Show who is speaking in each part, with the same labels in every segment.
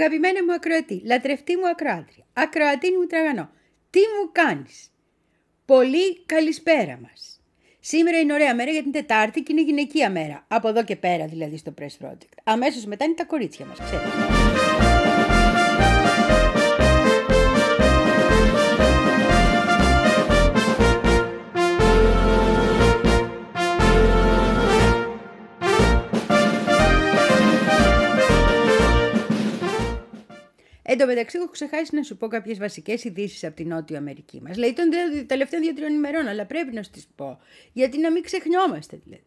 Speaker 1: Αγαπημένη μου ακροατή, λατρευτή μου ακροάτρια, ακροατή μου τραγανό, τι μου κάνεις; Πολύ καλησπέρα μας. Σήμερα είναι ωραία μέρα για την Τετάρτη και είναι γυναικεία μέρα. Από εδώ και πέρα δηλαδή στο Press Project. Αμέσως μετά είναι τα κορίτσια μας, ξέρετε. Εν τω μεταξύ, έχω ξεχάσει να σου πω κάποιες βασικές ειδήσεις από την Νότια Αμερική μας. Λέει των τελευταίων δύο-τριών ημερών, αλλά πρέπει να σου τις πω. Γιατί να μην ξεχνιόμαστε δηλαδή.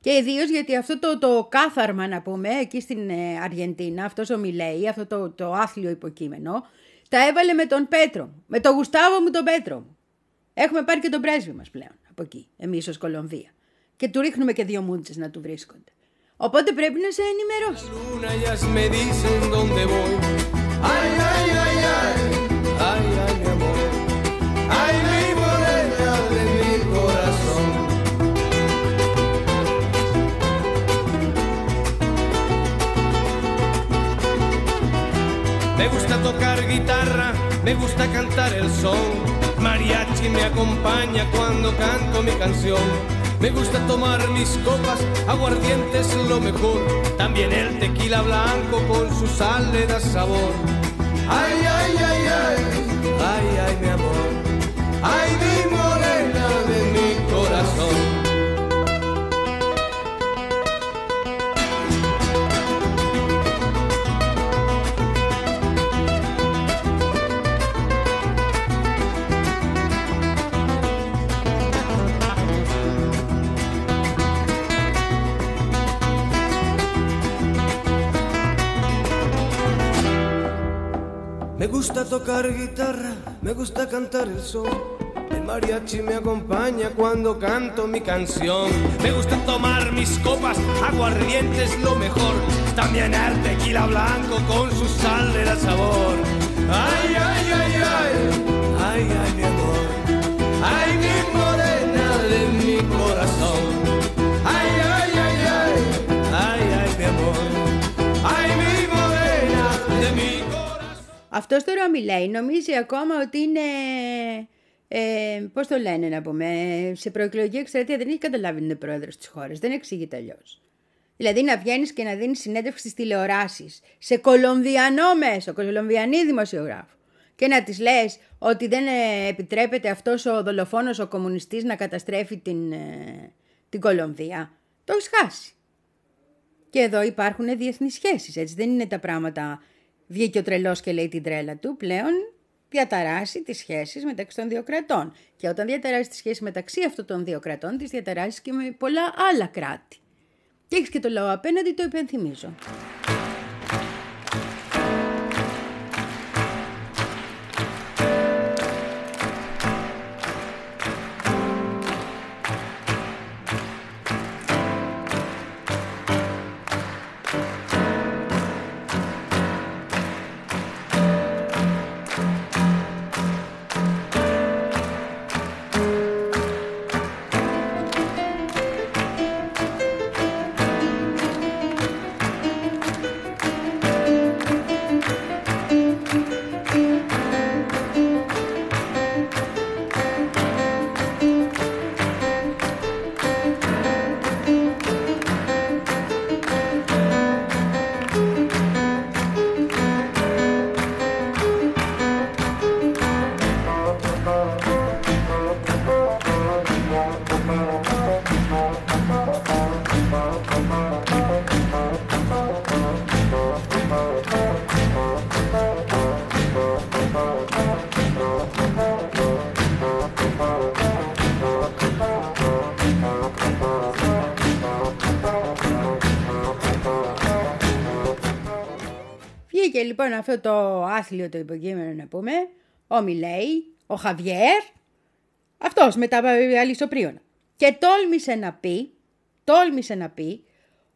Speaker 1: Και ιδίως γιατί αυτό το, το κάθαρμα, να πούμε, εκεί στην ε, Αργεντίνα, αυτός ο Μιλέη, αυτό το, το άθλιο υποκείμενο, τα έβαλε με τον Πέτρο Με τον Γουστάβο μου τον Πέτρο μου. Έχουμε πάρει και τον πρέσβη μας πλέον από εκεί, εμείς ως Κολομβία. Και του ρίχνουμε και δύο μούντσε να του βρίσκονται. Οπότε πρέπει να σε ενημερώσω.
Speaker 2: tocar guitarra, me gusta cantar el son. Mariachi me acompaña cuando canto mi canción. Me gusta tomar mis copas, aguardiente es lo mejor. También el tequila blanco con su sal le da sabor. Ay, ay, ay, ay, ay, ay. Me gusta tocar guitarra, me gusta cantar el sol. El mariachi me acompaña cuando canto mi canción. Me gusta tomar mis copas, aguardiente es lo mejor. También el tequila blanco con su sal de da sabor. Ay, ay, ay, ay, ay, ay, mi amor. Ay, mi morena
Speaker 1: Αυτός τώρα μιλάει, νομίζει ακόμα ότι είναι, ε, πώς το λένε να πούμε, σε προεκλογική εκστρατεία δεν έχει καταλάβει ότι είναι πρόεδρος της χώρας, δεν εξηγείται αλλιώς. Δηλαδή να βγαίνεις και να δίνεις συνέντευξη στις τηλεοράσεις, σε κολομβιανό μέσο, κολομβιανή δημοσιογράφο, και να τις λες ότι δεν ε, επιτρέπεται αυτός ο δολοφόνος, ο κομμουνιστής να καταστρέφει την, ε, την Κολομβία, το έχεις χάσει. Και εδώ υπάρχουν διεθνείς σχέσεις, έτσι δεν είναι τα πράγματα Βγήκε ο τρελός και λέει την τρέλα του, πλέον διαταράσει τις σχέσεις μεταξύ των δύο κρατών. Και όταν διαταράσει τις σχέσεις μεταξύ αυτών των δύο κρατών, τις διαταράσει και με πολλά άλλα κράτη. Και έχεις και το λαό απέναντι, το υπενθυμίζω. Λοιπόν αυτό το άθλιο το υποκείμενο να πούμε, ο Μιλέη, ο Χαβιέρ, αυτός με τα αλυσοπρίωνα. Και τόλμησε να πει, τόλμησε να πει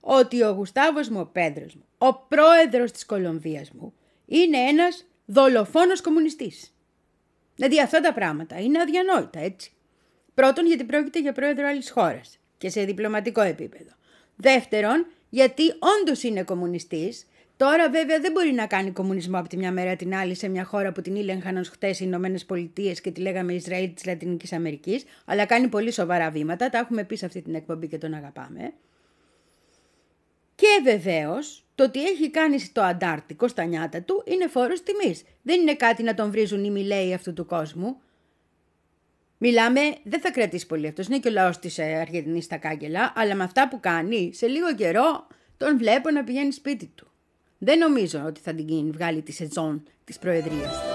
Speaker 1: ότι ο Γουστάβος μου, ο Πέντρος μου, ο πρόεδρος της Κολομβίας μου, είναι ένας δολοφόνος κομμουνιστής. Δηλαδή αυτά τα πράγματα είναι αδιανόητα, έτσι. Πρώτον, γιατί πρόκειται για πρόεδρο άλλης χώρας και σε διπλωματικό επίπεδο. Δεύτερον, γιατί όντως είναι κομμουνιστής Τώρα βέβαια δεν μπορεί να κάνει κομμουνισμό από τη μια μέρα την άλλη σε μια χώρα που την ήλεγχαν ως χτες οι Ηνωμένες Πολιτείες και τη λέγαμε Ισραήλ της Λατινικής Αμερικής, αλλά κάνει πολύ σοβαρά βήματα, τα έχουμε πει σε αυτή την εκπομπή και τον αγαπάμε. Και βεβαίως το ότι έχει κάνει το Αντάρτικο στα νιάτα του είναι φόρος τιμής. Δεν είναι κάτι να τον βρίζουν οι μιλέοι αυτού του κόσμου. Μιλάμε, δεν θα κρατήσει πολύ αυτός. Είναι και ο λαός της ε, Αργεντινής στα κάγκελα, αλλά με αυτά που κάνει, σε λίγο καιρό τον βλέπω να πηγαίνει σπίτι του. Δεν νομίζω ότι θα την βγάλει τη σεζόν της Προεδρίας.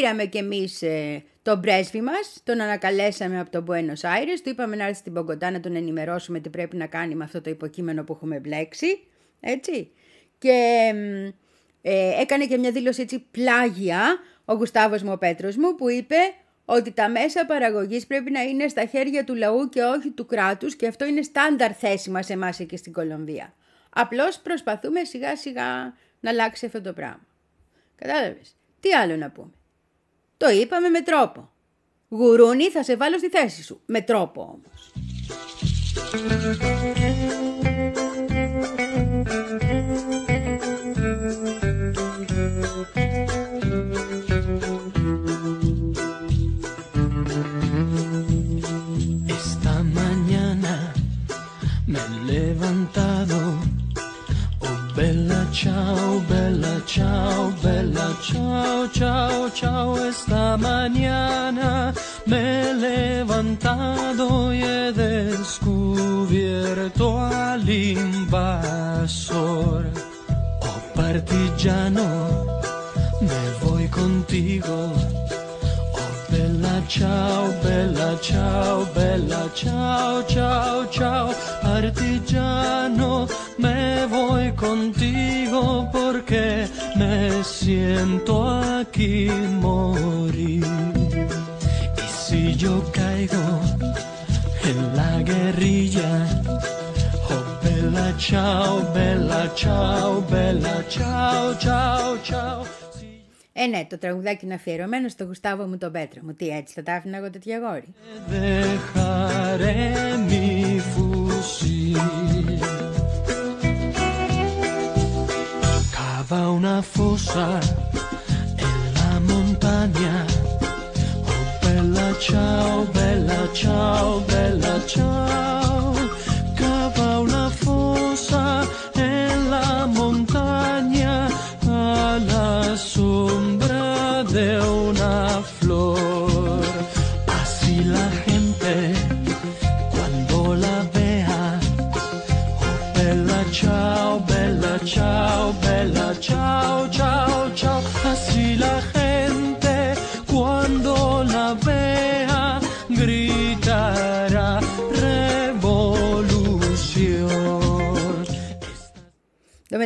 Speaker 1: Πήραμε κι εμείς ε, τον πρέσβη μας, τον ανακαλέσαμε από τον Buenos Aires, του είπαμε να έρθει στην Πογκοντά να τον ενημερώσουμε τι πρέπει να κάνει με αυτό το υποκείμενο που έχουμε μπλέξει, έτσι. Και ε, έκανε και μια δήλωση έτσι πλάγια ο Γουστάβος μου ο Πέτρος μου που είπε ότι τα μέσα παραγωγής πρέπει να είναι στα χέρια του λαού και όχι του κράτους και αυτό είναι στάνταρ θέση μας εμάς εκεί στην Κολομβία. Απλώς προσπαθούμε σιγά σιγά να αλλάξει αυτό το πράγμα. Κατάλαβες. Τι άλλο να πούμε. Το είπαμε με τρόπο. Γουρούνι, θα σε βάλω στη θέση σου. Με τρόπο όμως.
Speaker 3: Ciao, oh, bella, ciao, bella, ciao, ciao, ciao, levantado y he descubierto al invasor. Oh partigiano, me voy contigo. Oh bella ciao, bella ciao, bella ciao, ciao, ciao. Partigiano me voy contigo porque me siento aquí morir. Y si yo caigo en la guerrilla, oh bella ciao, bella ciao, bella ciao, ciao, ciao.
Speaker 1: Ε, ναι, το τραγουδάκι είναι αφιερωμένο στο Γουστάβο μου τον Πέτρο μου. Τι έτσι, θα τα άφηνα εγώ τέτοια γόρη.
Speaker 3: Cava una fossa e la montagna. Ciao, bella ciao, bella ciao.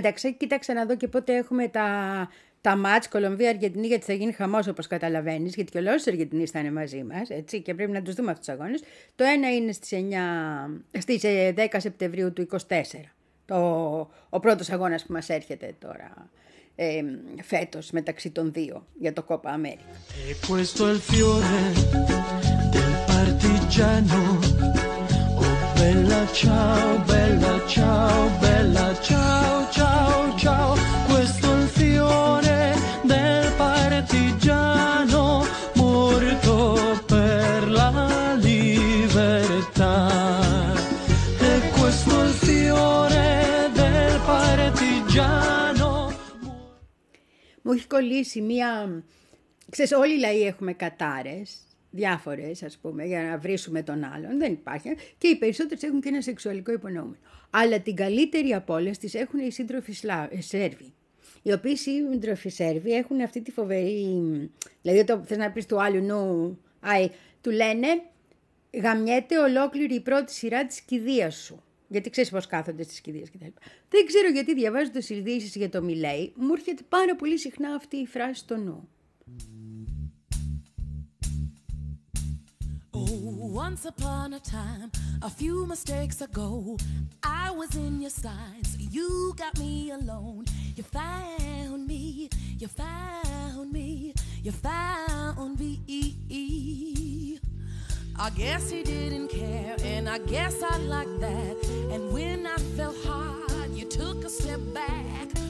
Speaker 1: Μεταξύ, κοίταξε να δω και πότε έχουμε τα, τα μάτς Κολομβία-Αργεντινή, γιατί θα γίνει χαμός όπως καταλαβαίνεις, γιατί και ο λαός της Αργεντινής θα είναι μαζί μας, έτσι, και πρέπει να τους δούμε αυτούς τους αγώνες. Το ένα είναι στις 9, στις 10 Σεπτεμβρίου του 24. Το, ο πρώτος αγώνας που μας έρχεται τώρα ε, φέτος μεταξύ των δύο για το Κόπα Αμέρικα.
Speaker 3: He
Speaker 4: μου έχει κολλήσει μία... Ξέρεις, όλοι οι λαοί έχουμε κατάρες, διάφορες ας πούμε, για να βρίσουμε τον άλλον. Δεν υπάρχει. Και οι περισσότερες έχουν και ένα σεξουαλικό υπονοούμενο. Αλλά την καλύτερη από όλες τις έχουν οι σύντροφοι ε, Σέρβοι. Οι οποίοι σύντροφοι Σέρβοι έχουν αυτή τη φοβερή... Δηλαδή, όταν θες να πεις του άλλου νου, αι, του λένε γαμιέται ολόκληρη η πρώτη σειρά της κηδείας σου. Γιατί ξέρεις πώς κάθονται στις κηδείες κτλ. Δεν ξέρω γιατί διαβάζοντα ειδήσεις για το Μιλέι, μου έρχεται πάρα πολύ συχνά αυτή η φράση στο νου. Oh, once upon a time, a few mistakes ago, I was in your sights. You got me alone. You found me, you found me, you found me. I guess he didn't care, and I guess I like that. And when I felt hard, you took a step back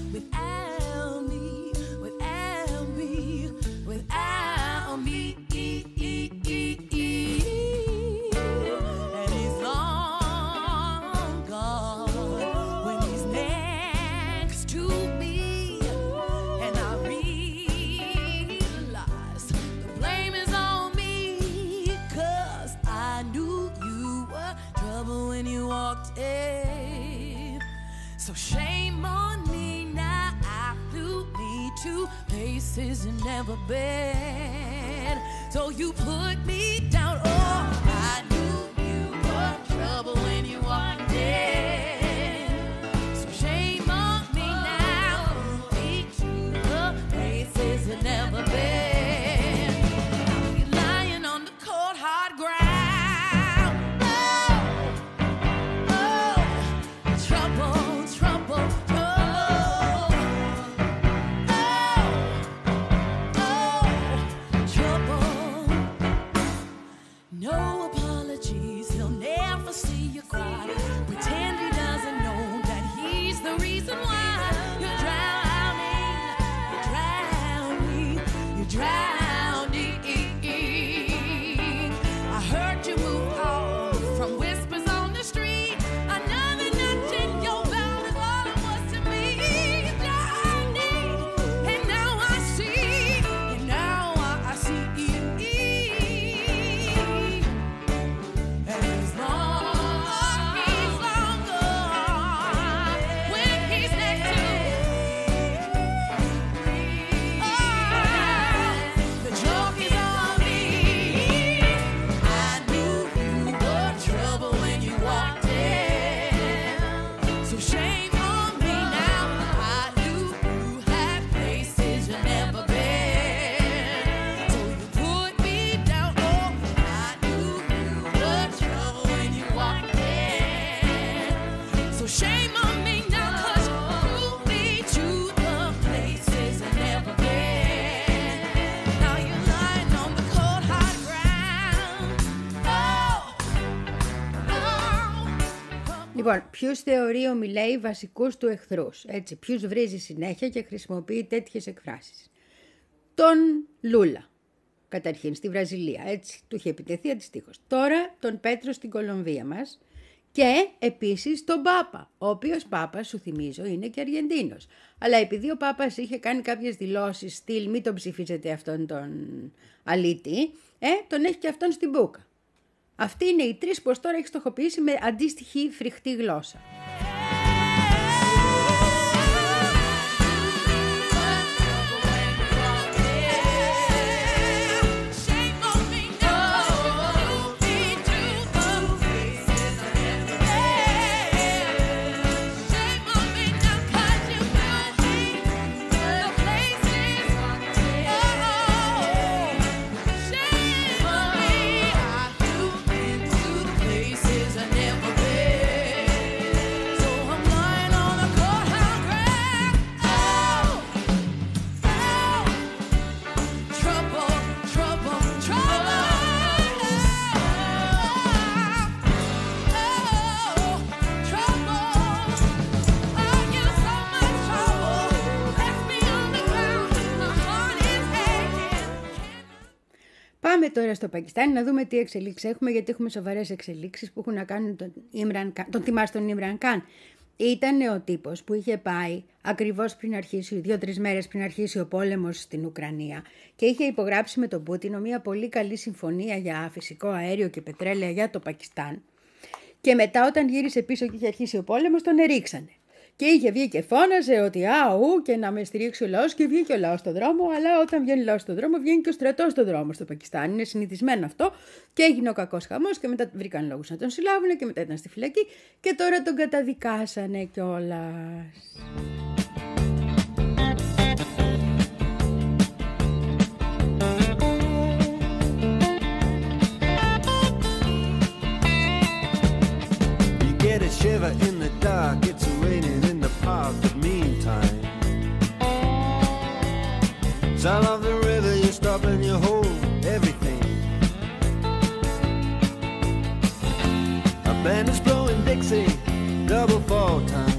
Speaker 4: never been. So you put me Λοιπόν, ποιου θεωρεί ο Μιλέη βασικούς του εχθρούς. Έτσι, ποιου βρίζει συνέχεια και χρησιμοποιεί τέτοιες εκφράσεις. Τον Λούλα, καταρχήν στη Βραζιλία. Έτσι, του είχε επιτεθεί αντιστοίχως. Τώρα τον Πέτρο στην Κολομβία μας. Και επίσης τον Πάπα, ο οποίος Πάπα, σου θυμίζω, είναι και Αργεντίνος. Αλλά επειδή ο Πάπας είχε κάνει κάποιες δηλώσεις, στυλ, μην τον ψηφίζετε αυτόν τον αλήτη, ε, τον έχει και αυτόν στην μπουκα. Αυτοί είναι οι τρεις που τώρα έχεις στοχοποιήσει με αντίστοιχη φρικτή γλώσσα. Τώρα στο Πακιστάν να δούμε τι εξελίξεις έχουμε, γιατί έχουμε σοβαρές εξελίξεις που έχουν να κάνουν τον, Ιμραν, τον θυμάσαι τον Ιμραν Καν.
Speaker 1: ήταν ο τύπος που είχε πάει ακριβώς πριν αρχίσει, δύο-τρεις μέρες πριν αρχίσει ο πόλεμος στην Ουκρανία και είχε υπογράψει με τον Πούτινο μια πολύ καλή συμφωνία για φυσικό αέριο και πετρέλαια για το Πακιστάν. Και μετά όταν γύρισε πίσω και είχε αρχίσει ο πόλεμος τον ερίξανε. Και είχε βγει και φώναζε ότι αου και να με στηρίξει ο λαός και βγήκε ο λαός στον δρόμο. Αλλά όταν βγαίνει ο λαός στον δρόμο, βγαίνει και ο στρατός στον δρόμο στο Πακιστάν. Είναι συνηθισμένο αυτό. Και έγινε ο κακός χαμός και μετά βρήκαν λόγους να τον συλλάβουν και μετά ήταν στη φυλακή. Και τώρα τον καταδικάσανε κιόλας. shiver in the dark. It's raining park, but meantime, south of the river, you stop and you hold everything. A band is blowing Dixie, double fall time.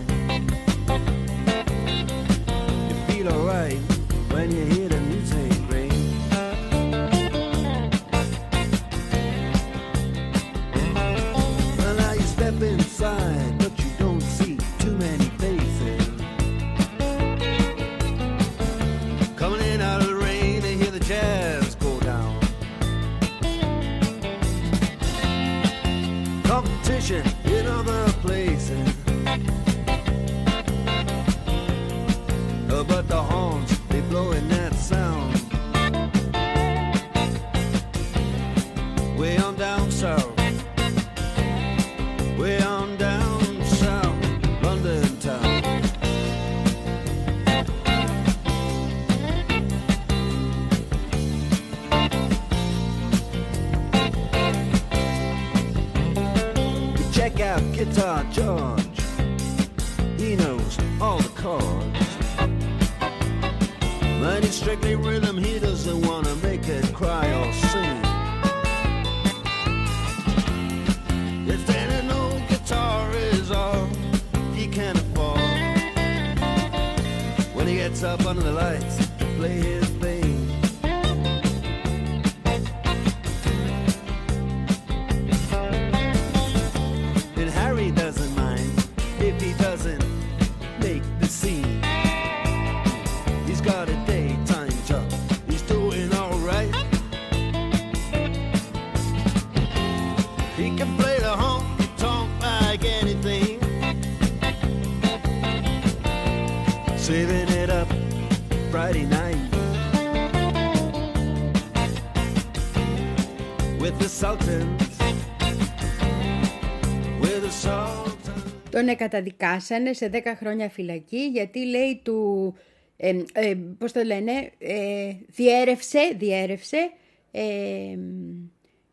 Speaker 1: Τον καταδικάσανε σε 10 χρόνια φυλακή γιατί λέει του, ε, ε, πώς το λένε, ε, διέρευσε, διέρευσε ε,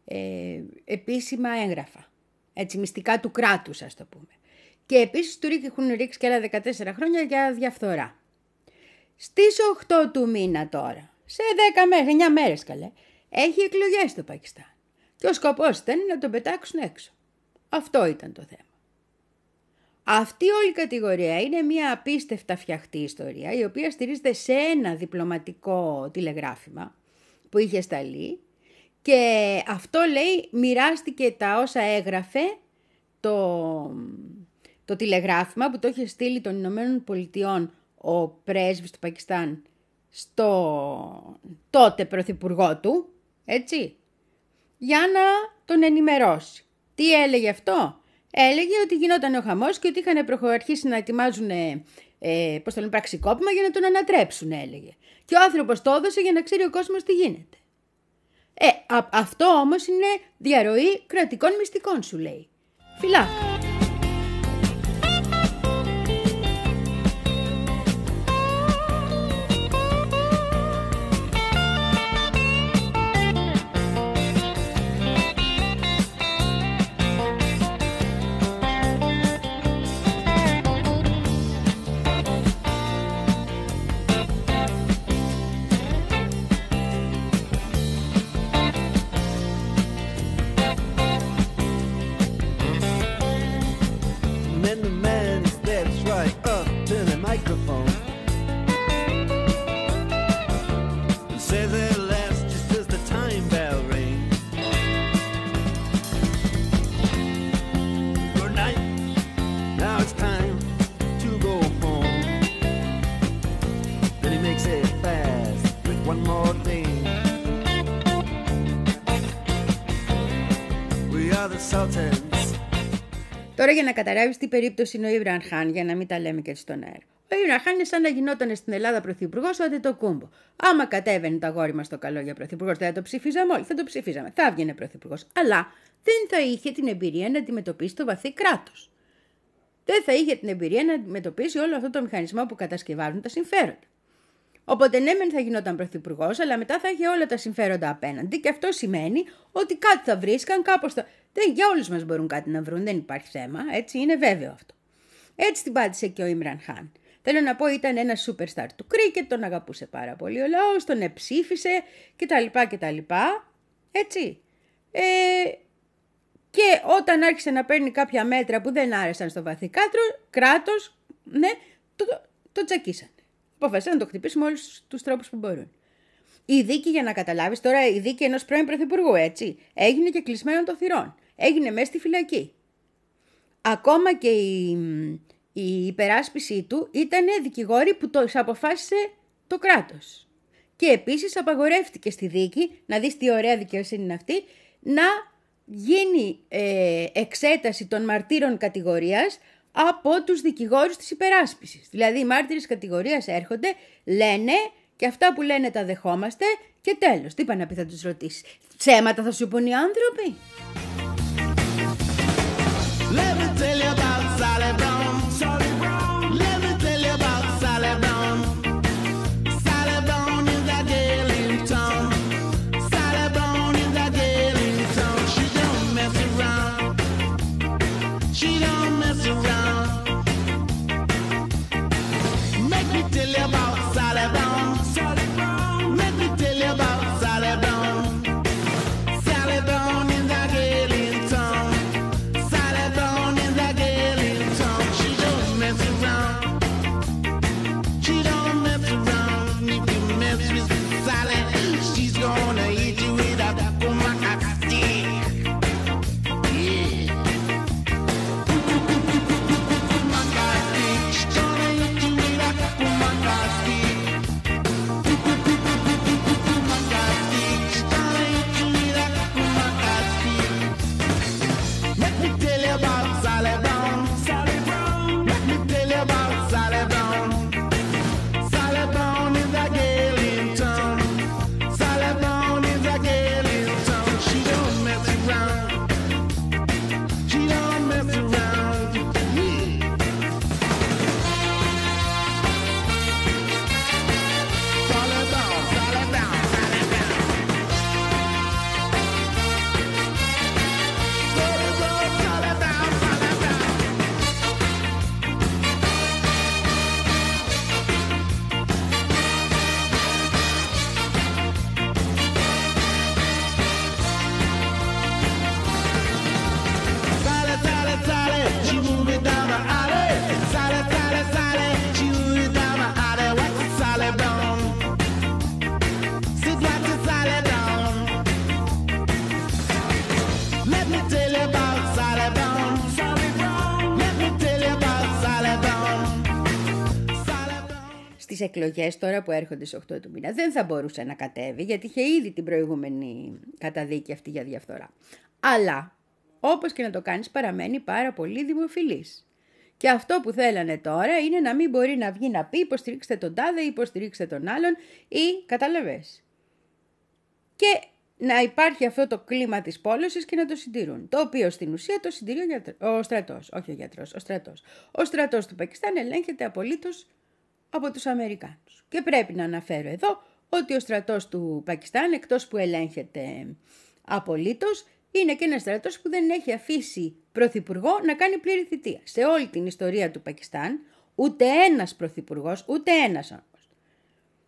Speaker 1: ε, επίσημα έγγραφα. Έτσι, μυστικά του κράτους, ας το πούμε. Και επίσης του έχουν ρίξει και άλλα 14 χρόνια για διαφθορά. Στις 8 του μήνα τώρα, σε 10 μέρες, 9 μέρες καλέ, έχει εκλογές στο Πακιστάν. Και ο σκοπός ήταν να τον πετάξουν έξω. Αυτό ήταν το θέμα. Αυτή όλη η κατηγορία είναι μια απίστευτα φτιαχτή ιστορία, η οποία στηρίζεται σε ένα διπλωματικό τηλεγράφημα που είχε σταλεί και αυτό λέει μοιράστηκε τα όσα έγραφε το, το τηλεγράφημα που το είχε στείλει των Ηνωμένων Πολιτειών ο πρέσβης του Πακιστάν στο τότε πρωθυπουργό του, έτσι, για να τον ενημερώσει. Τι έλεγε αυτό; Έλεγε ότι γινόταν ο χαμός και ότι είχαν προχωρήσει να ετοιμάζουν ε, ε, πώς το λένε, πραξικόπημα για να τον ανατρέψουν, έλεγε. Και ο άνθρωπος το έδωσε για να ξέρει ο κόσμος τι γίνεται. Ε, α, αυτό όμως είναι διαρροή κρατικών μυστικών, σου λέει. Φιλάκα. Για να καταλάβει τι περίπτωση είναι ο Ιβραν Χάν, για να μην τα λέμε και στον αέρα. Ο Ιβραν Χάν είναι σαν να γινόταν στην Ελλάδα πρωθυπουργός ο κούμπο. Άμα κατέβαινε το αγόρι μας το καλό για πρωθυπουργός, δεν θα το ψήφιζαμε όλοι, θα το ψήφιζαμε. Θα έβγαινε πρωθυπουργός. Αλλά δεν θα είχε την εμπειρία να αντιμετωπίσει το βαθύ κράτος. Δεν θα είχε την εμπειρία να αντιμετωπίσει όλο αυτό το μηχανισμό που κατασκευάζουν τα συμφέροντα. Οπότε ναι, μεν θα γινόταν πρωθυπουργός, αλλά μετά θα είχε όλα τα συμφέροντα απέναντι και αυτό σημαίνει ότι κάτι θα βρίσκαν, κάπως θα. Δεν, για όλους μας μπορούν κάτι να βρουν, δεν υπάρχει θέμα, έτσι, είναι βέβαιο αυτό. Έτσι την πάτησε και ο Ιμραν Χάν. Θέλω να πω, ήταν ένα superstar του κρίκετ, τον αγαπούσε πάρα πολύ ο λαός, τον εψήφισε κτλ. κτλ. Έτσι. Ε, και όταν άρχισε να παίρνει κάποια μέτρα που δεν άρεσαν στο βαθύ κράτος, ναι, το, το, το τσακίσαν αποφάσισαν να το χτυπήσουμε όλους τους τρόπους που μπορούν. Η δίκη, για να καταλάβεις τώρα, η δίκη ενός πρώην πρωθυπουργού, έτσι, έγινε και κλεισμένο των θυρών. Έγινε μέσα στη φυλακή. Ακόμα και η, η υπεράσπιση του ήταν δικηγόροι που το αποφάσισε το κράτος. Και επίσης απαγορεύτηκε στη δίκη, να δεις τι ωραία δικαιοσύνη είναι αυτή, να γίνει ε, εξέταση των μαρτύρων κατηγορίας από τους δικηγόρους της υπεράσπισης. Δηλαδή οι μάρτυρες κατηγορίας έρχονται, λένε και αυτά που λένε τα δεχόμαστε και τέλος. Τι πάνε να πει θα τους ρωτήσεις. Ψέματα θα σου πούν οι άνθρωποι. Εκλογές τώρα που έρχονται στις 8 του μήνα δεν θα μπορούσε να κατέβει γιατί είχε ήδη την προηγούμενη καταδίκη αυτή για διαφθορά. Αλλά όπως και να το κάνεις παραμένει πάρα πολύ δημοφιλής. Και αυτό που θέλανε τώρα είναι να μην μπορεί να βγει να πει υποστηρίξτε τον τάδε ή υποστηρίξτε τον άλλον ή καταλαβες. Και να υπάρχει αυτό το κλίμα της πόλωσης και να το συντηρούν. Το οποίο στην ουσία το συντηρεί ο, ο στρατός, όχι ο γιατρός, ο στρατός. Ο στρατός του Πακιστάν ελέγχεται απολύτως από τους Αμερικάνους. Και πρέπει να αναφέρω εδώ ότι ο στρατός του Πακιστάν, εκτός που ελέγχεται απολύτως, είναι και ένας στρατός που δεν έχει αφήσει πρωθυπουργό να κάνει πλήρη θητεία. Σε όλη την ιστορία του Πακιστάν, ούτε ένας πρωθυπουργός, ούτε ένας όμως,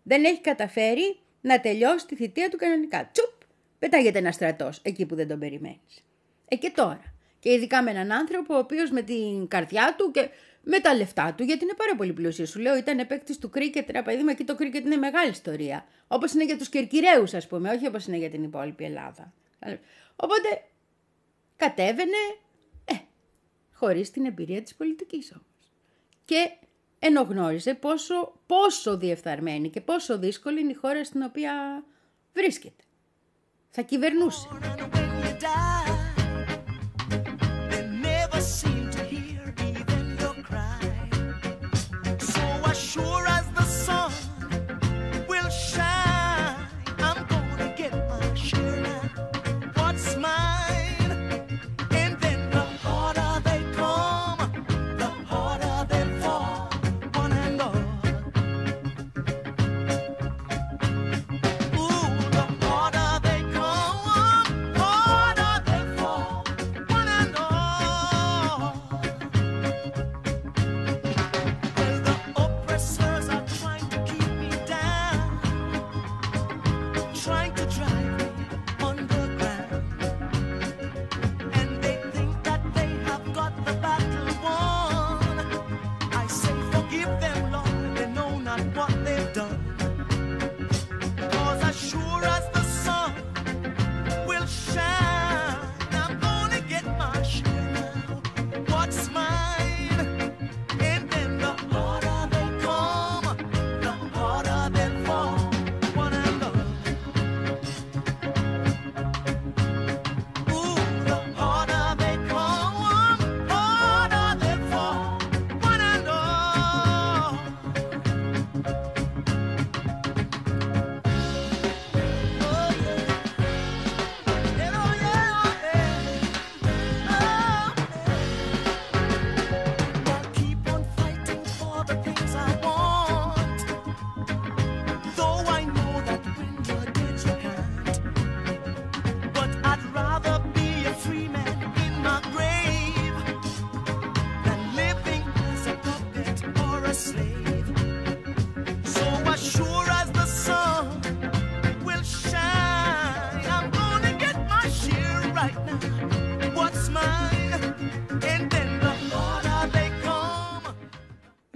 Speaker 1: δεν έχει καταφέρει να τελειώσει τη θητεία του κανονικά. Τσουπ, πετάγεται ένας στρατός εκεί που δεν τον περιμένεις. Ε και τώρα. Και ειδικά με έναν άνθρωπο ο οποίος με την καρδιά του και με τα λεφτά του, γιατί είναι πάρα πολύ πλούσιος. Σου λέω, ήταν παίκτη του κρίκετ, ένα παιδί εκεί το κρίκετ είναι μεγάλη ιστορία. Όπως είναι για τους Κερκυραίους, ας πούμε, όχι όπως είναι για την υπόλοιπη Ελλάδα. Οπότε κατέβαινε, ε, χωρίς την εμπειρία της πολιτικής όμως. Και ενώ γνώριζε πόσο, πόσο διεφθαρμένη και πόσο δύσκολη είναι η χώρα στην οποία βρίσκεται. Θα κυβερνούσε.
Speaker 5: sure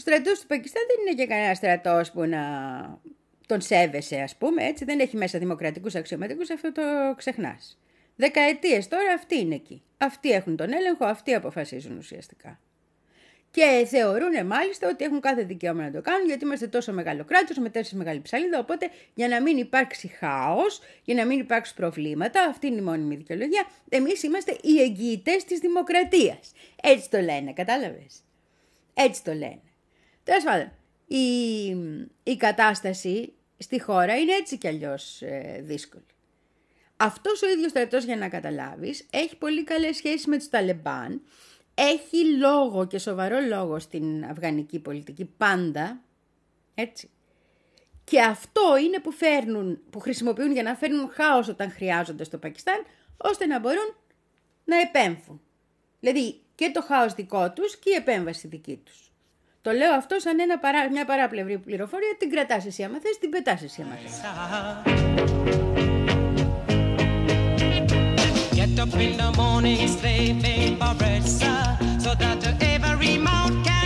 Speaker 5: στρατός του Πακιστάν δεν είναι και κανένα στρατός που να τον σέβεσαι, ας πούμε, έτσι. Δεν έχει μέσα δημοκρατικούς αξιωματικούς, αυτό το ξεχνάς. Δεκαετίες τώρα αυτοί είναι εκεί. Αυτοί έχουν τον έλεγχο, αυτοί αποφασίζουν ουσιαστικά. Και θεωρούν μάλιστα ότι έχουν κάθε δικαίωμα να το κάνουν, γιατί είμαστε τόσο μεγάλο κράτο, με τέσσερις μεγάλη ψαλίδα. Οπότε για να μην υπάρξει χάος, για να μην υπάρξουν προβλήματα, αυτή είναι η μόνιμη δικαιολογία, εμείς είμαστε οι εγγυητές της δημοκρατίας. Έτσι το λένε, κατάλαβες; Έτσι το λένε. Τέλος πάντων, η, η κατάσταση στη χώρα είναι έτσι κι αλλιώς ε, δύσκολη. Αυτός ο ίδιος στρατός, για να καταλάβεις, έχει πολύ καλές σχέσεις με τους Ταλεμπάν, έχει λόγο και σοβαρό λόγο στην αφγανική πολιτική πάντα, έτσι. Και αυτό είναι που, φέρνουν, που χρησιμοποιούν για να φέρνουν χάος όταν χρειάζονται στο Πακιστάν, ώστε να μπορούν να επέμφουν. Δηλαδή και το χάος δικό τους και η επέμβαση δική τους. Το λέω αυτό σαν ένα παρά, μια παράπλευρη πληροφορία, την κρατάς εσύ άμα θες, την πετάς εσύ άμα θες. Get up in the morning, slaving for bread, sir, so that every mouth can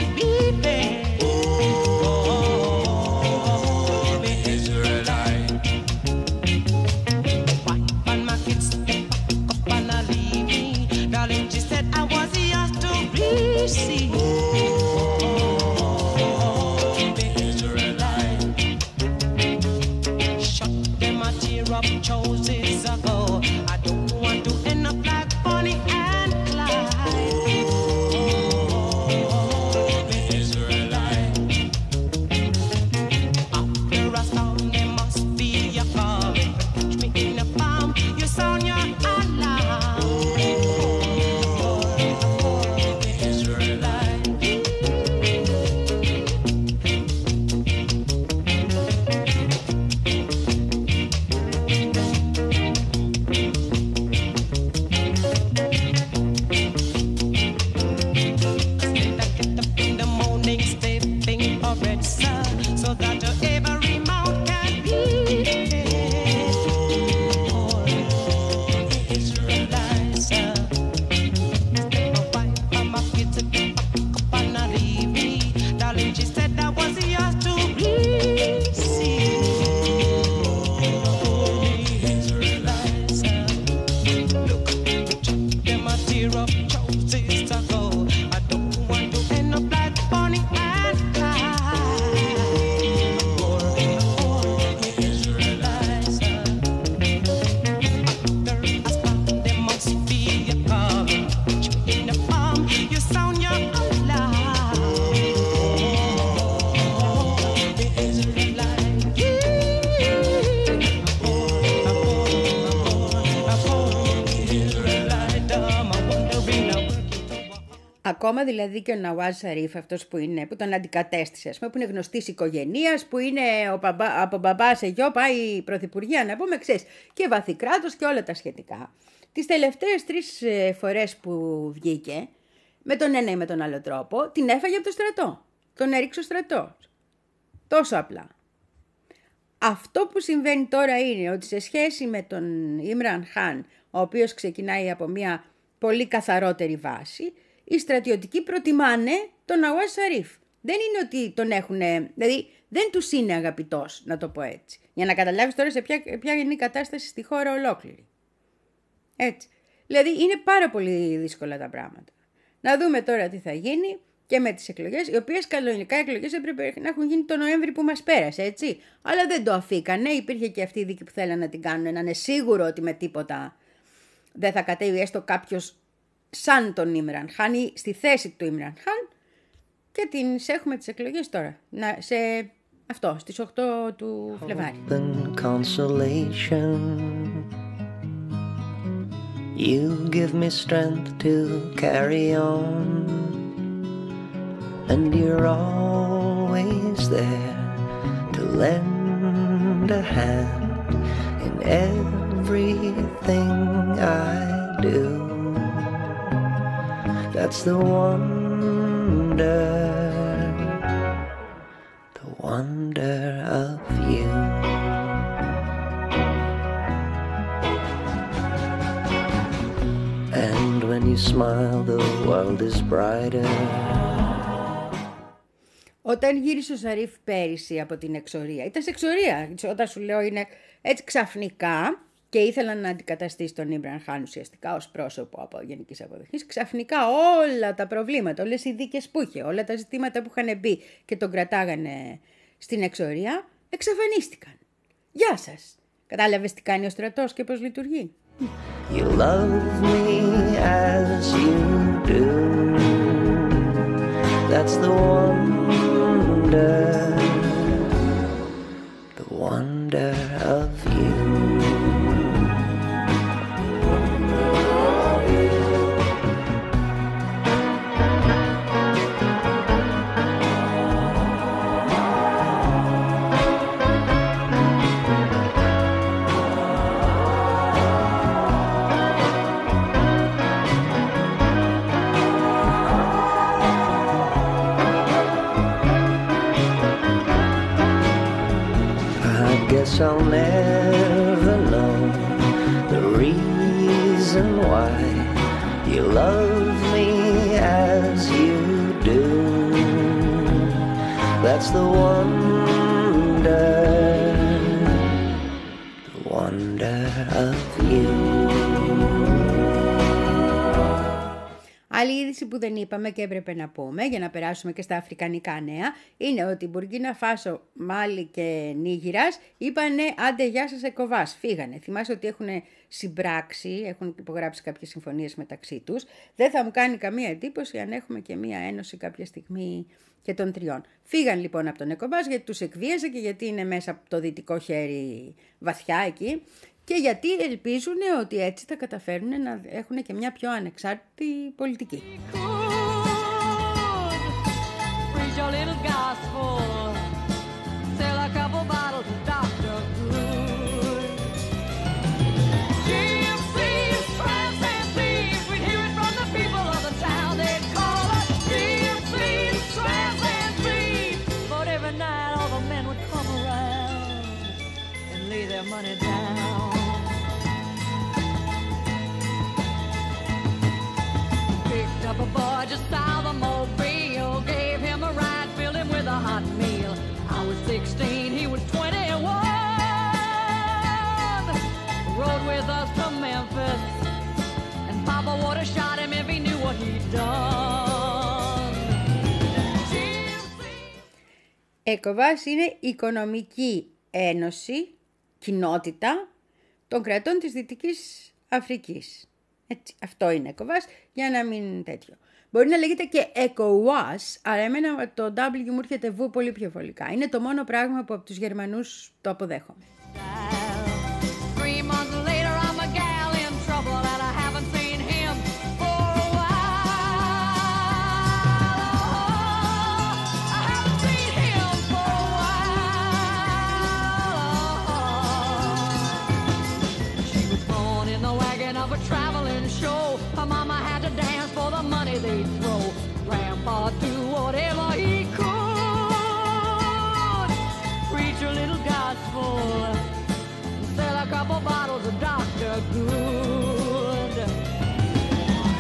Speaker 1: Ακόμα δηλαδή και ο Ναουάζ Σαρίφ, αυτός που, είναι, που τον αντικατέστησε, ας πούμε, που είναι γνωστής οικογένειας, που είναι ο μπαμπά, από μπαμπά σε γιο, πάει η πρωθυπουργία, να πούμε, ξέρεις, και βαθυκράτος και όλα τα σχετικά. Τις τελευταίες τρεις ε, φορές που βγήκε, με τον ένα ή με τον άλλο τρόπο, την έφαγε από το στρατό. Τον έριξε ο στρατό. Τόσο απλά. Αυτό που συμβαίνει τώρα είναι ότι σε σχέση με τον Ιμραν Χάν, ο οποίος ξεκινάει από μια πολύ καθαρότερη βάση, οι στρατιωτικοί προτιμάνε τον Ναουάζ Σαρίφ. Δεν είναι ότι τον έχουν, δηλαδή δεν τους είναι αγαπητός, να το πω έτσι. Για να καταλάβεις τώρα σε ποια, ποια είναι η κατάσταση στη χώρα ολόκληρη. Έτσι. Δηλαδή είναι πάρα πολύ δύσκολα τα πράγματα. Να δούμε τώρα τι θα γίνει και με τις εκλογές, οι οποίες κανονικά εκλογές έπρεπε να έχουν γίνει το Νοέμβρη που μας πέρασε, έτσι. Αλλά δεν το αφήκανε, υπήρχε και αυτή η δίκη που θέλανε να την κάνουν, να είναι σίγουρο ότι με τίποτα δεν θα κατέβει έστω κάποιος σαν τον Ιμραν Χάν ή στη θέση του Ιμραν Χάν και την έχουμε τις εκλογές τώρα, να, σε αυτό, στις 8 του Φλεβάρι. You give me strength to carry on. And you're always there to lend a hand in everything I do That's the wonder. The wonder of you. And when you smile the world is brighter. Όταν γύρισε ο Σαρίφ πέρυσι από την εξορία, ήταν σε εξορία, όταν σου λέω είναι έτσι ξαφνικά και ήθελαν να αντικαταστήσει τον Ιμπραν Χάν ουσιαστικά ως πρόσωπο από γενικής αποδοχής, ξαφνικά όλα τα προβλήματα, όλες οι δίκες που είχε, όλα τα ζητήματα που είχαν μπει και τον κρατάγανε στην εξορία, εξαφανίστηκαν. Γεια σας! Κατάλαβες τι κάνει ο στρατός και πώς λειτουργεί; You love me as you do. That's the wonder, I'll never know the reason why you love me as you do. That's the wonder, the wonder of you. Άλλη είδηση που δεν είπαμε και έπρεπε να πούμε για να περάσουμε και στα αφρικανικά νέα είναι ότι Μπουργκίνα Φάσο, Μάλι και Νίγηρας είπανε άντε γεια σας εκοβάς, φύγανε. Θυμάσαι ότι έχουν συμπράξει, έχουν υπογράψει κάποιες συμφωνίες μεταξύ τους. Δεν θα μου κάνει καμία εντύπωση αν έχουμε και μία ένωση κάποια στιγμή και των τριών. Φύγαν λοιπόν από τον Εκοβάς γιατί τους εκβίαζε και γιατί είναι μέσα από το δυτικό χέρι βαθιά εκεί και γιατί ελπίζουν ότι έτσι θα καταφέρουν να έχουν και μια πιο ανεξάρτητη πολιτική. And Papa would have shot him if he knew what he'd done. ΕΚΟΒΑΣ είναι Οικονομική Ένωση κοινότητα των κρατών της Δυτικής Αφρικής. Έτσι, αυτό είναι ECOWAS για να μην τέτοιο. Μπορεί να λέγεται και ECOWAS, αλλά εμένα το W μου έρχεται βου πολύ πιο βολικά. Είναι το μόνο πράγμα που από τους Γερμανούς το αποδέχομαι.
Speaker 4: Of Dr. Good.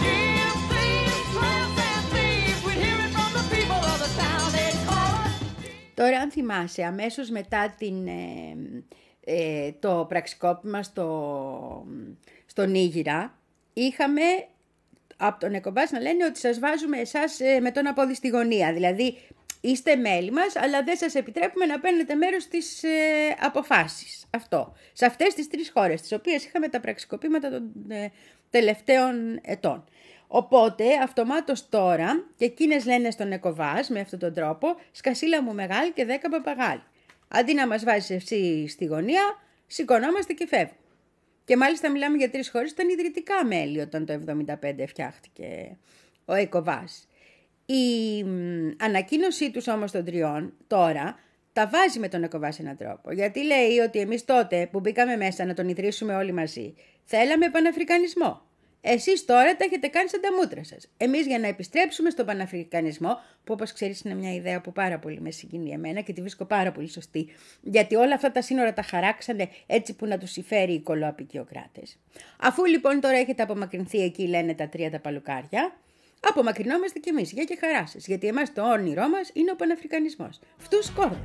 Speaker 4: Give thieves, tramps, and thieves, we'd hear it from the people of the town. They'd call us
Speaker 1: Τώρα αν θυμάσαι, αμέσως μετά την, ε, ε, το πραξικόπημα στο, στον Ήγυρα, είχαμε από τον Εκομπάς να λένε ότι σας βάζουμε εσάς ε, με τον απόδι στη γωνία. Δηλαδή, είστε μέλη μας, αλλά δεν σας επιτρέπουμε να παίρνετε μέρος στις ε, αποφάσεις. Αυτό. Σε αυτές τις τρεις χώρες, τις οποίες είχαμε τα πραξικοπήματα των ε, τελευταίων ετών. Οπότε, αυτομάτως τώρα, και εκείνες λένε στον Εκοβάς με αυτόν τον τρόπο, σκασίλα μου μεγάλη και δέκα παπαγάλη. Αντί να μας βάζεις εσύ στη γωνία, σηκωνόμαστε και φεύγουμε. Και μάλιστα μιλάμε για τρεις χώρες, ήταν ιδρυτικά μέλη όταν το 1975 φτιάχτηκε ο Εκοβάς. Η μ, ανακοίνωσή τους όμως των τριών τώρα τα βάζει με τον Εκοβάς σε έναν τρόπο. Γιατί λέει ότι εμείς τότε που μπήκαμε μέσα να τον ιδρύσουμε όλοι μαζί, θέλαμε παναφρικανισμό. Εσείς τώρα τα έχετε κάνει σαν τα μούτρα σας. Εμείς για να επιστρέψουμε στον παναφρικανισμό, που όπως ξέρεις είναι μια ιδέα που πάρα πολύ με συγκινεί εμένα και τη βρίσκω πάρα πολύ σωστή, γιατί όλα αυτά τα σύνορα τα χαράξανε έτσι που να τους συμφέρει οι κολοαπικιοκράτες. Αφού λοιπόν τώρα έχετε απομακρυνθεί εκεί λένε τα τρία τα παλουκάρια, απομακρυνόμαστε κι εμείς για και χαρά σας, γιατί εμάς το όνειρό μας είναι ο παναφρικανισμός. Φτούς κόρδα.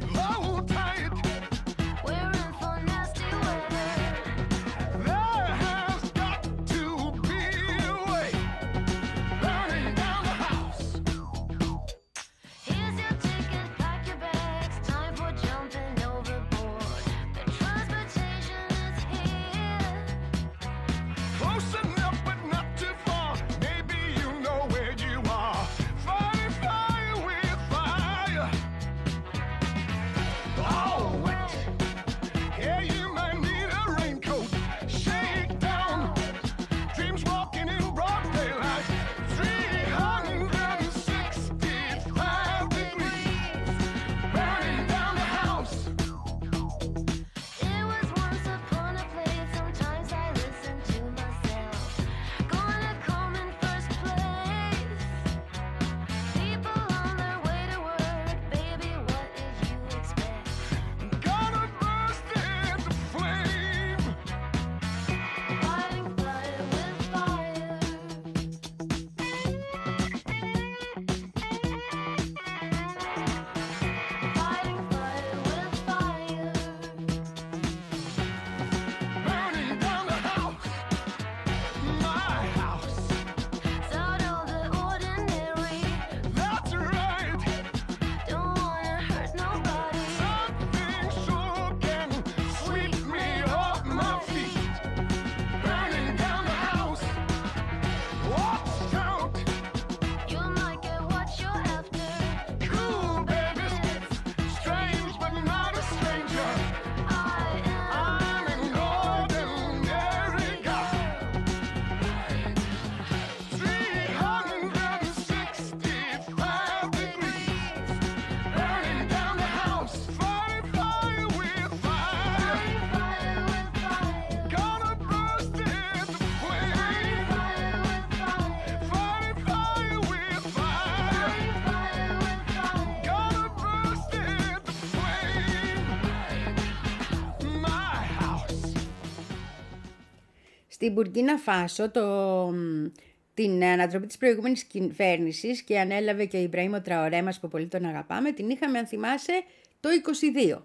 Speaker 1: Στην Μπουργκίνα Φάσο το, την ανατροπή της προηγούμενης κυβέρνησης και ανέλαβε και ο Ιμπραήμ Τραωρέ μας που πολύ τον αγαπάμε, την είχαμε αν θυμάσαι το 22.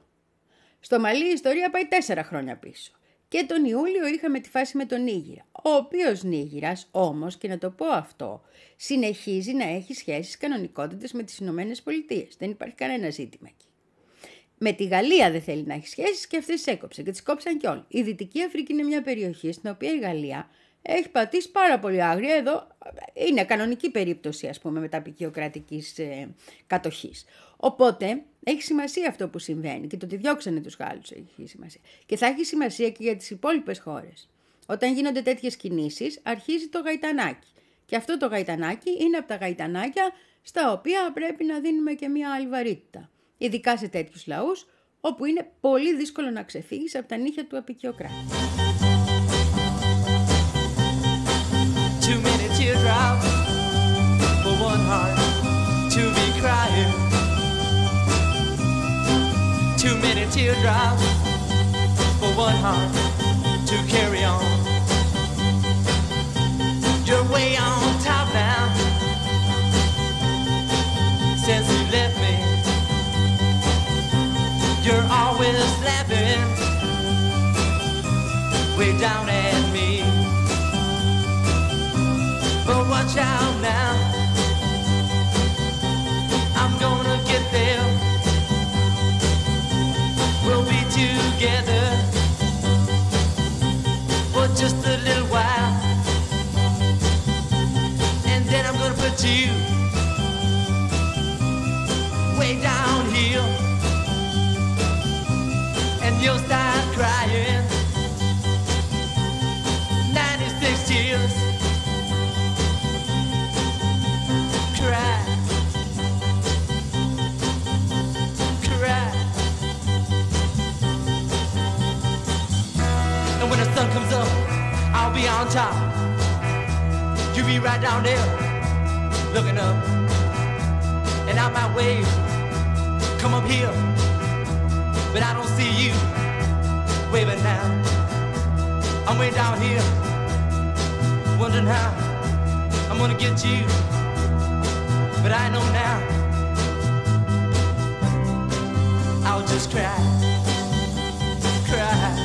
Speaker 1: Στο Μαλί η ιστορία πάει τέσσερα χρόνια πίσω. Και τον Ιούλιο είχαμε τη φάση με τον Νίγηρα, ο οποίος Νίγηρας όμως, και να το πω αυτό, συνεχίζει να έχει σχέσεις κανονικότητες με τις Ηνωμένες Πολιτείες. Δεν υπάρχει κανένα ζήτημα εκεί. Με τη Γαλλία δεν θέλει να έχει σχέσεις και αυτές τις έκοψε και τις κόψαν κι όλοι. Η Δυτική Αφρική είναι μια περιοχή στην οποία η Γαλλία έχει πατήσει πάρα πολύ άγρια. Εδώ είναι κανονική περίπτωση, ας πούμε, μεταπικιοκρατικής ε, κατοχής. Οπότε έχει σημασία αυτό που συμβαίνει και το ότι διώξανε τους Γάλλους έχει σημασία. Και θα έχει σημασία και για τις υπόλοιπες χώρες. Όταν γίνονται τέτοιες κινήσεις, αρχίζει το γαϊτανάκι. Και αυτό το γαϊτανάκι είναι από τα γαϊτανάκια στα οποία πρέπει να δίνουμε και μια άλλη βαρύτητα. Ειδικά σε τέτοιους λαούς όπου είναι πολύ δύσκολο να ξεφύγεις από τα νύχια του
Speaker 3: επικοινωνία. to
Speaker 6: carry on. Always laughing way down at me. But watch out now. Right down there, looking up. And I might wave, come up here, but I don't see you waving now. I'm way down here, wondering how I'm gonna get you, but I know now. I'll just cry, cry,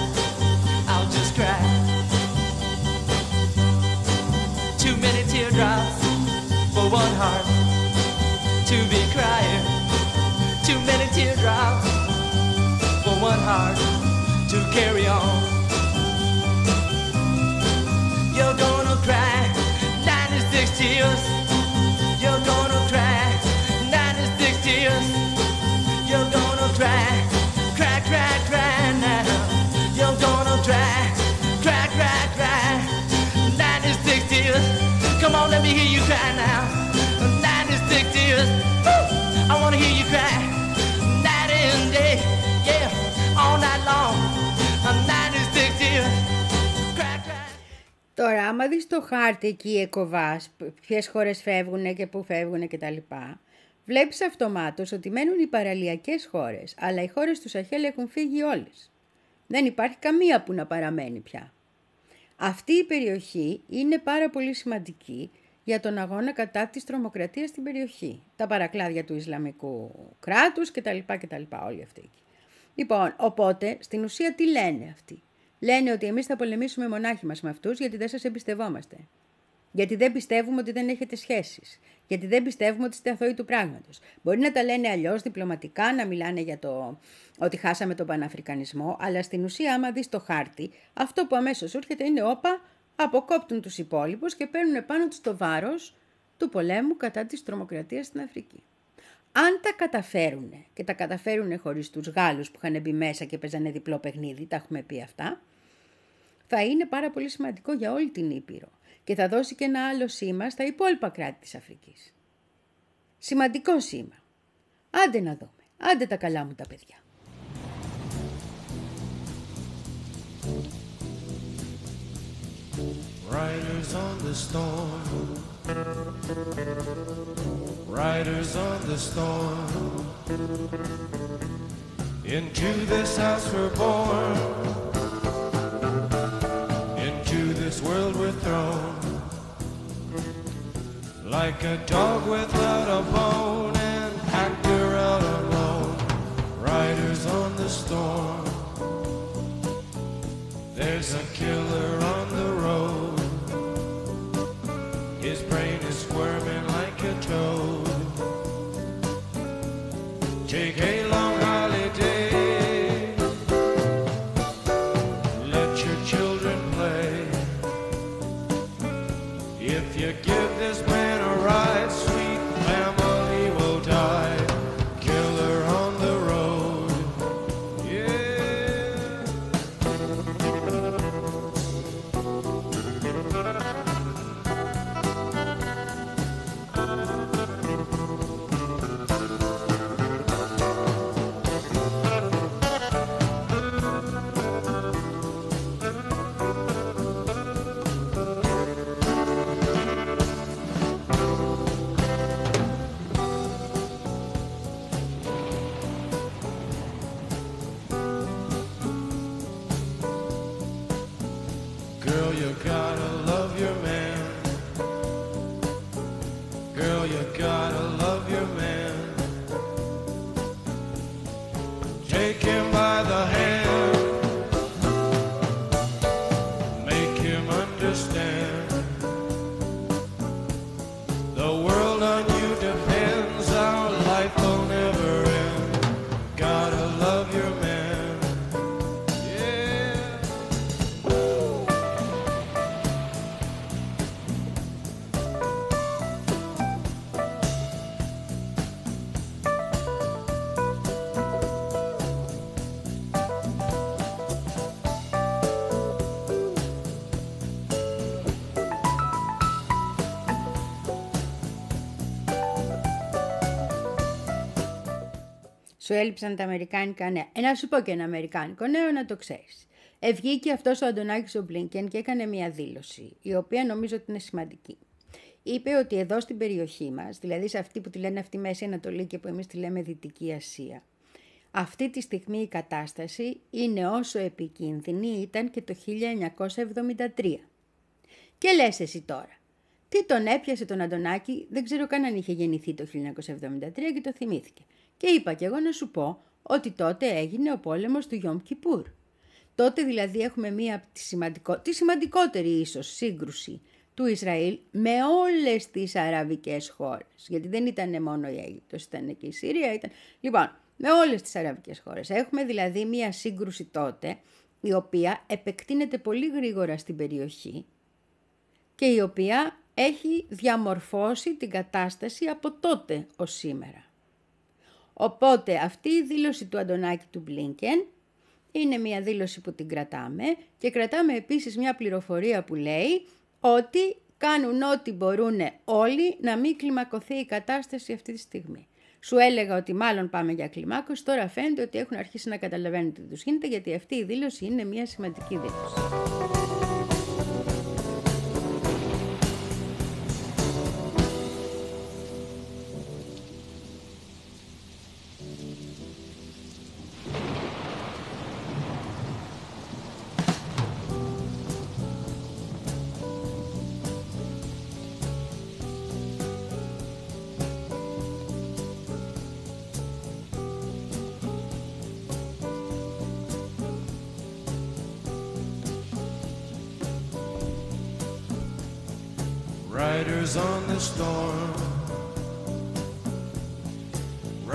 Speaker 6: teardrops for one heart to be crying. Too many teardrops for one heart to carry on. You're gonna cry 96 tears. You're gonna cry 96 tears. You're gonna cry, tears. Woo! I wanna hear you cry. Night and day, yeah, all night long. 96 tears. Cry, cry.
Speaker 1: Τώρα, άμα δεις το χάρτη εκεί εκοβάς, ποιες χώρες φεύγουν και πού φεύγουν και τα λοιπά, βλέπεις αυτομάτως ότι μένουν οι παραλιακές χώρες, αλλά οι χώρες του Σαχέλ έχουν φύγει όλες. Δεν υπάρχει καμία που να παραμένει πια. Αυτή η περιοχή είναι πάρα πολύ σημαντική για τον αγώνα κατά της τρομοκρατίας στην περιοχή. Τα παρακλάδια του Ισλαμικού κράτους κτλ. κτλ όλοι αυτοί εκεί. Λοιπόν, οπότε, στην ουσία τι λένε αυτοί; Λένε ότι εμείς θα πολεμήσουμε μονάχοι μας με αυτούς γιατί δεν σας εμπιστευόμαστε. Γιατί δεν πιστεύουμε ότι δεν έχετε σχέσεις. Γιατί δεν πιστεύουμε ότι είστε αθώοι του πράγματος. Μπορεί να τα λένε αλλιώς διπλωματικά, να μιλάνε για το ότι χάσαμε τον Παναφρικανισμό, αλλά στην ουσία άμα δεις το χάρτη, αυτό που αμέσως έρχεται είναι όπα, αποκόπτουν τους υπόλοιπους και παίρνουν πάνω τους το βάρος του πολέμου κατά της τρομοκρατίας στην Αφρική. Αν τα καταφέρουν και τα καταφέρουν χωρίς τους Γάλλους που είχαν μπει μέσα και παίζανε διπλό παιχνίδι, τα έχουμε πει αυτά, θα είναι πάρα πολύ σημαντικό για όλη την Ήπειρο και θα δώσει και ένα άλλο σήμα στα υπόλοιπα κράτη της Αφρικής. Σημαντικό σήμα. Άντε να δούμε. Άντε τα καλά μου τα παιδιά.
Speaker 7: Riders on the storm. Riders on the storm. Into this house we're born. Into this world we're thrown. Like a dog without a bone, actor out alone. Riders on the storm. There's a killer on
Speaker 1: Σου έλειψαν τα αμερικάνικα νέα. Ε, να σου πω και ένα αμερικάνικο νέο να το ξέρεις. Ευγήκε αυτός ο Αντωνάκης ο Μπλίνκεν και έκανε μια δήλωση, η οποία νομίζω ότι είναι σημαντική. Είπε ότι εδώ στην περιοχή μας, δηλαδή σε αυτή που τη λένε αυτή Μέση Ανατολή και που εμείς τη λέμε Δυτική Ασία, αυτή τη στιγμή η κατάσταση είναι όσο επικίνδυνη ήταν και το 1973. Και λες εσύ τώρα, τι τον έπιασε τον Αντωνάκη, δεν ξέρω καν αν είχε γεννηθεί το 1973 και το θυμήθηκε. Και είπα κι εγώ να σου πω ότι τότε έγινε ο πόλεμος του Γιόμ Κιπούρ. Τότε δηλαδή έχουμε μία από τη, σημαντικό, τη σημαντικότερη ίσως σύγκρουση του Ισραήλ με όλες τις αραβικές χώρες. Γιατί δεν ήταν μόνο η Αίγυπτος, ήταν και η Συρία. Ήταν... Λοιπόν, με όλες τις αραβικές χώρες. Έχουμε δηλαδή μία σύγκρουση τότε η οποία επεκτείνεται πολύ γρήγορα στην περιοχή και η οποία έχει διαμορφώσει την κατάσταση από τότε ως σήμερα. Οπότε αυτή η δήλωση του Αντωνάκη του Μπλίνκεν είναι μια δήλωση που την κρατάμε και κρατάμε επίσης μια πληροφορία που λέει ότι κάνουν ό,τι μπορούν όλοι να μην κλιμακωθεί η κατάσταση αυτή τη στιγμή. Σου έλεγα ότι μάλλον πάμε για κλιμάκωση, τώρα φαίνεται ότι έχουν αρχίσει να καταλαβαίνουν τι τους γίνεται γιατί αυτή η δήλωση είναι μια σημαντική δήλωση.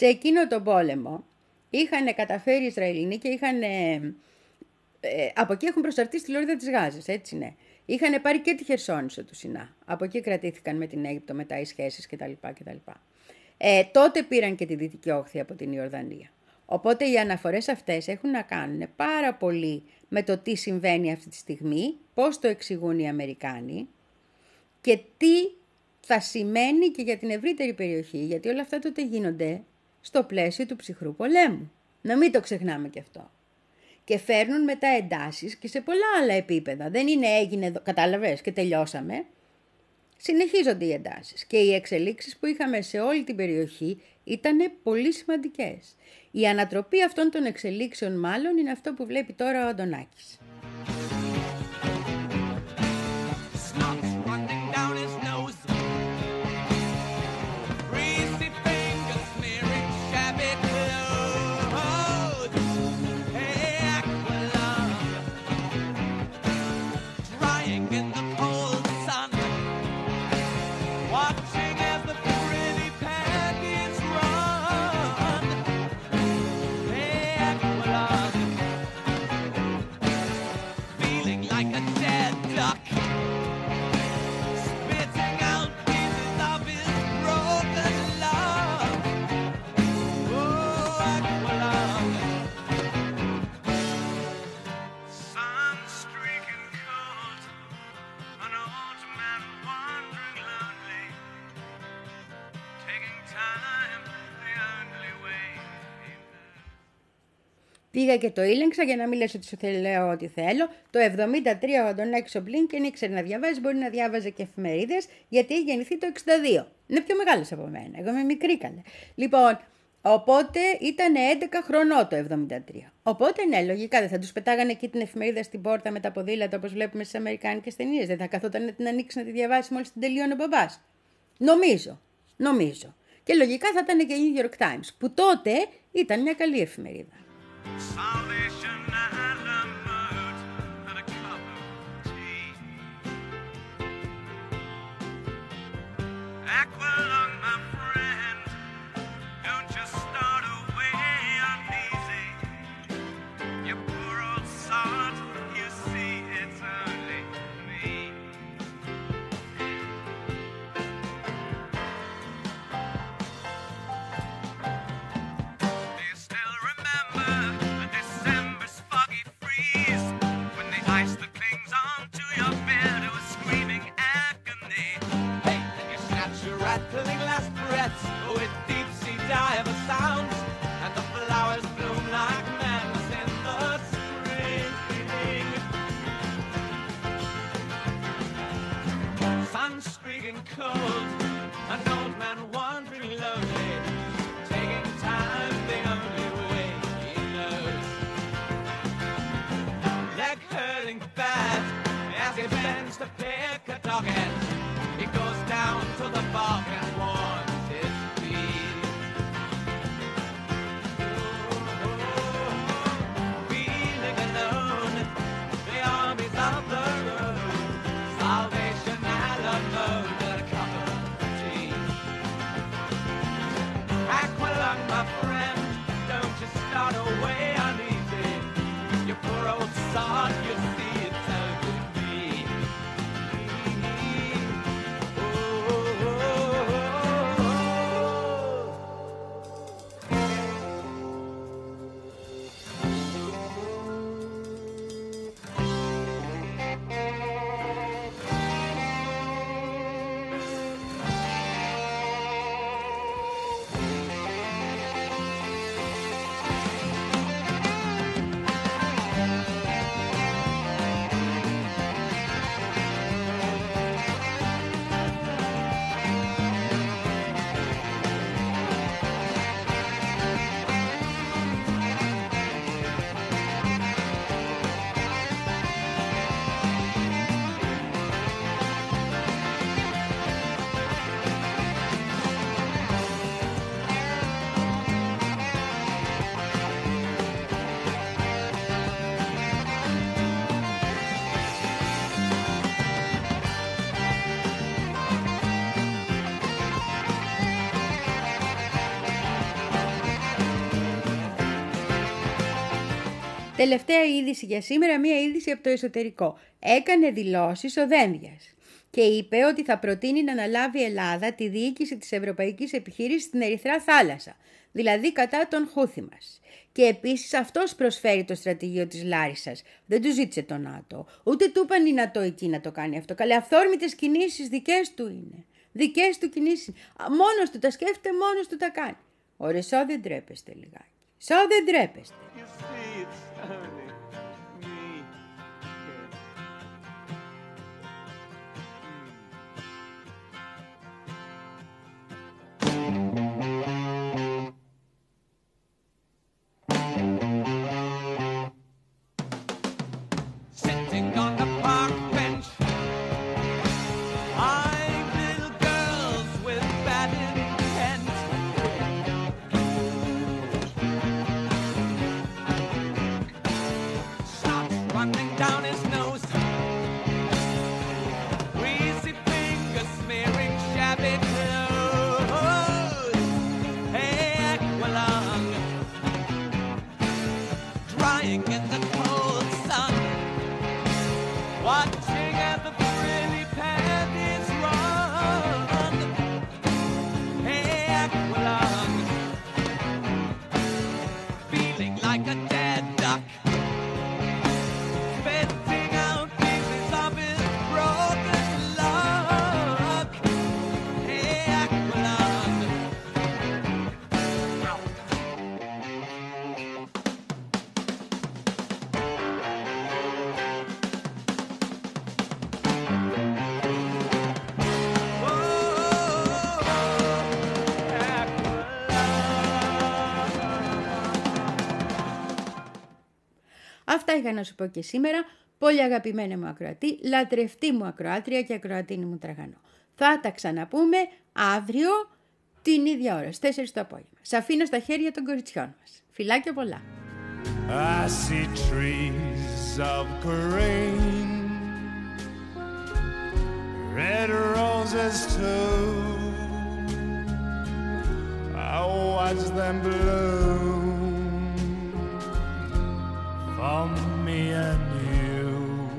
Speaker 1: Σε εκείνο τον πόλεμο είχαν καταφέρει οι Ισραηλινοί και είχαν... ε, ε, από εκεί έχουν προσαρτήσει τη Λόριδα της Γάζας, έτσι ναι. Είχαν πάρει και τη Χερσόνησο του Σινά. Από εκεί κρατήθηκαν με την Αίγυπτο μετά οι σχέσεις κτλ. κτλ. Ε, τότε πήραν και τη Δυτική Όχθη από την Ιορδανία. Οπότε οι αναφορές αυτές έχουν να κάνουν πάρα πολύ με το τι συμβαίνει αυτή τη στιγμή, πώς το εξηγούν οι Αμερικάνοι και τι θα σημαίνει και για την ευρύτερη περιοχή, γιατί όλα αυτά τότε γίνονται στο πλαίσιο του ψυχρού πολέμου. Να μην το ξεχνάμε και αυτό. Και φέρνουν μετά εντάσεις και σε πολλά άλλα επίπεδα. Δεν είναι έγινε, εδώ- κατάλαβες, και τελειώσαμε. Συνεχίζονται οι εντάσεις και οι εξελίξεις που είχαμε σε όλη την περιοχή ήταν πολύ σημαντικές. Η ανατροπή αυτών των εξελίξεων μάλλον είναι αυτό που βλέπει τώρα ο Αντωνάκης. Πήγα και το ήλεγξα για να μην λες ότι σου θε- λέω ό,τι θέλω. Το 73 ο Αντωνάκης ο Μπλίνκεν ήξερε να διαβάζει, μπορεί να διάβαζε και εφημερίδες, γιατί έχει γεννηθεί το 62. Είναι πιο μεγάλος από μένα, εγώ είμαι μικρή καλέ. Λοιπόν, οπότε ήταν 11 χρονών το 73. Οπότε ναι, λογικά δεν θα τους πετάγανε εκεί την εφημερίδα στην πόρτα με τα ποδήλατα όπως βλέπουμε στις αμερικάνικες ταινίες. Δεν θα καθόταν να την ανοίξει να τη διαβάσει μόλις την τελειώνει ο μπαμπάς. Νομίζω, νομίζω. Και λογικά θα ήταν και η New York Times, που τότε ήταν μια καλή εφημερίδα.
Speaker 8: Aqua
Speaker 1: Τελευταία είδηση για σήμερα, μία είδηση από το εσωτερικό. Έκανε δηλώσεις ο Δένδιας και είπε ότι θα προτείνει να αναλάβει η Ελλάδα τη διοίκηση της Ευρωπαϊκής Επιχείρησης στην Ερυθρά Θάλασσα, δηλαδή κατά τον Χούθη μας. Και επίσης αυτός προσφέρει το στρατηγείο της Λάρισας. Δεν του ζήτησε το ΝΑΤΟ, ούτε του είπαν οι ΝΑΤΟ εκεί να το κάνει αυτό. Καλέ αυθόρμητες κινήσεις δικές του είναι. Δικές του κινήσεις. Α, Μόνος του τα σκέφτεται, μόνος του τα κάνει. Ωραία, σώ δεν τρέπεστε λιγάκι. Σώ δεν τρέπεστε.
Speaker 8: see it's only me here. Mm.
Speaker 1: Αυτά είχα να σου πω και σήμερα. Πολύ αγαπημένη μου ακροατή, λατρευτή μου ακροάτρια και ακροατίνη μου τραγανό. Θα τα ξαναπούμε αύριο την ίδια ώρα, στις 4 το απόγευμα. Σ' αφήνω στα χέρια των κοριτσιών μας. Φιλάκια πολλά.
Speaker 7: I see trees of green, red roses too. I watch them bloom for me and you,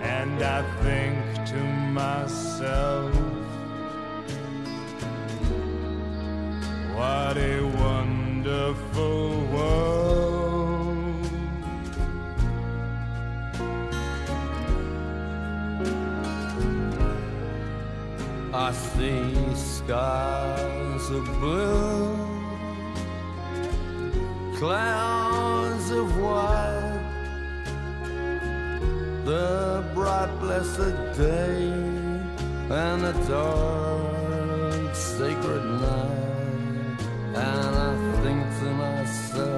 Speaker 7: and I think to myself, what a wonderful world.
Speaker 3: I see skies of blue, clouds of white, the bright blessed day, and the dark sacred night, and I think to myself,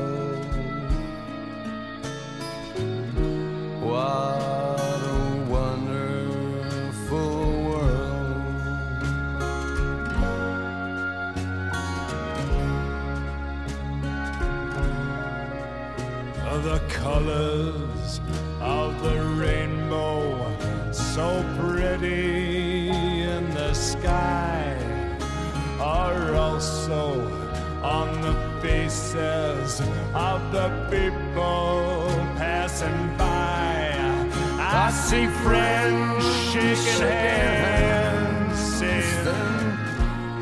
Speaker 7: see friends shaking hands saying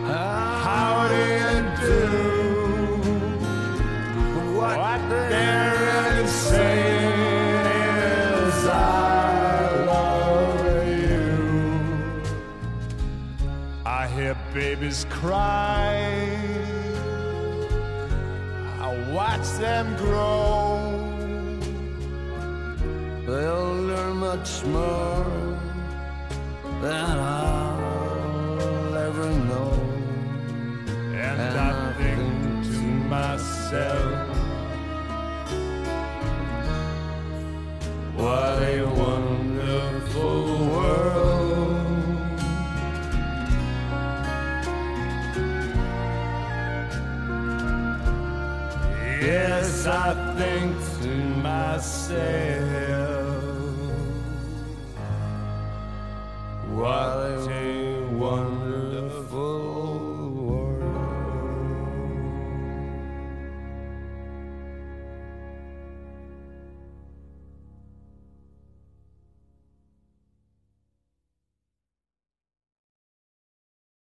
Speaker 7: how do you do what they're saying is I love you. I hear babies cry. I watch them grow.
Speaker 3: Much more than I'll ever know.
Speaker 7: And,
Speaker 3: And
Speaker 7: I
Speaker 3: I
Speaker 7: think think to myself,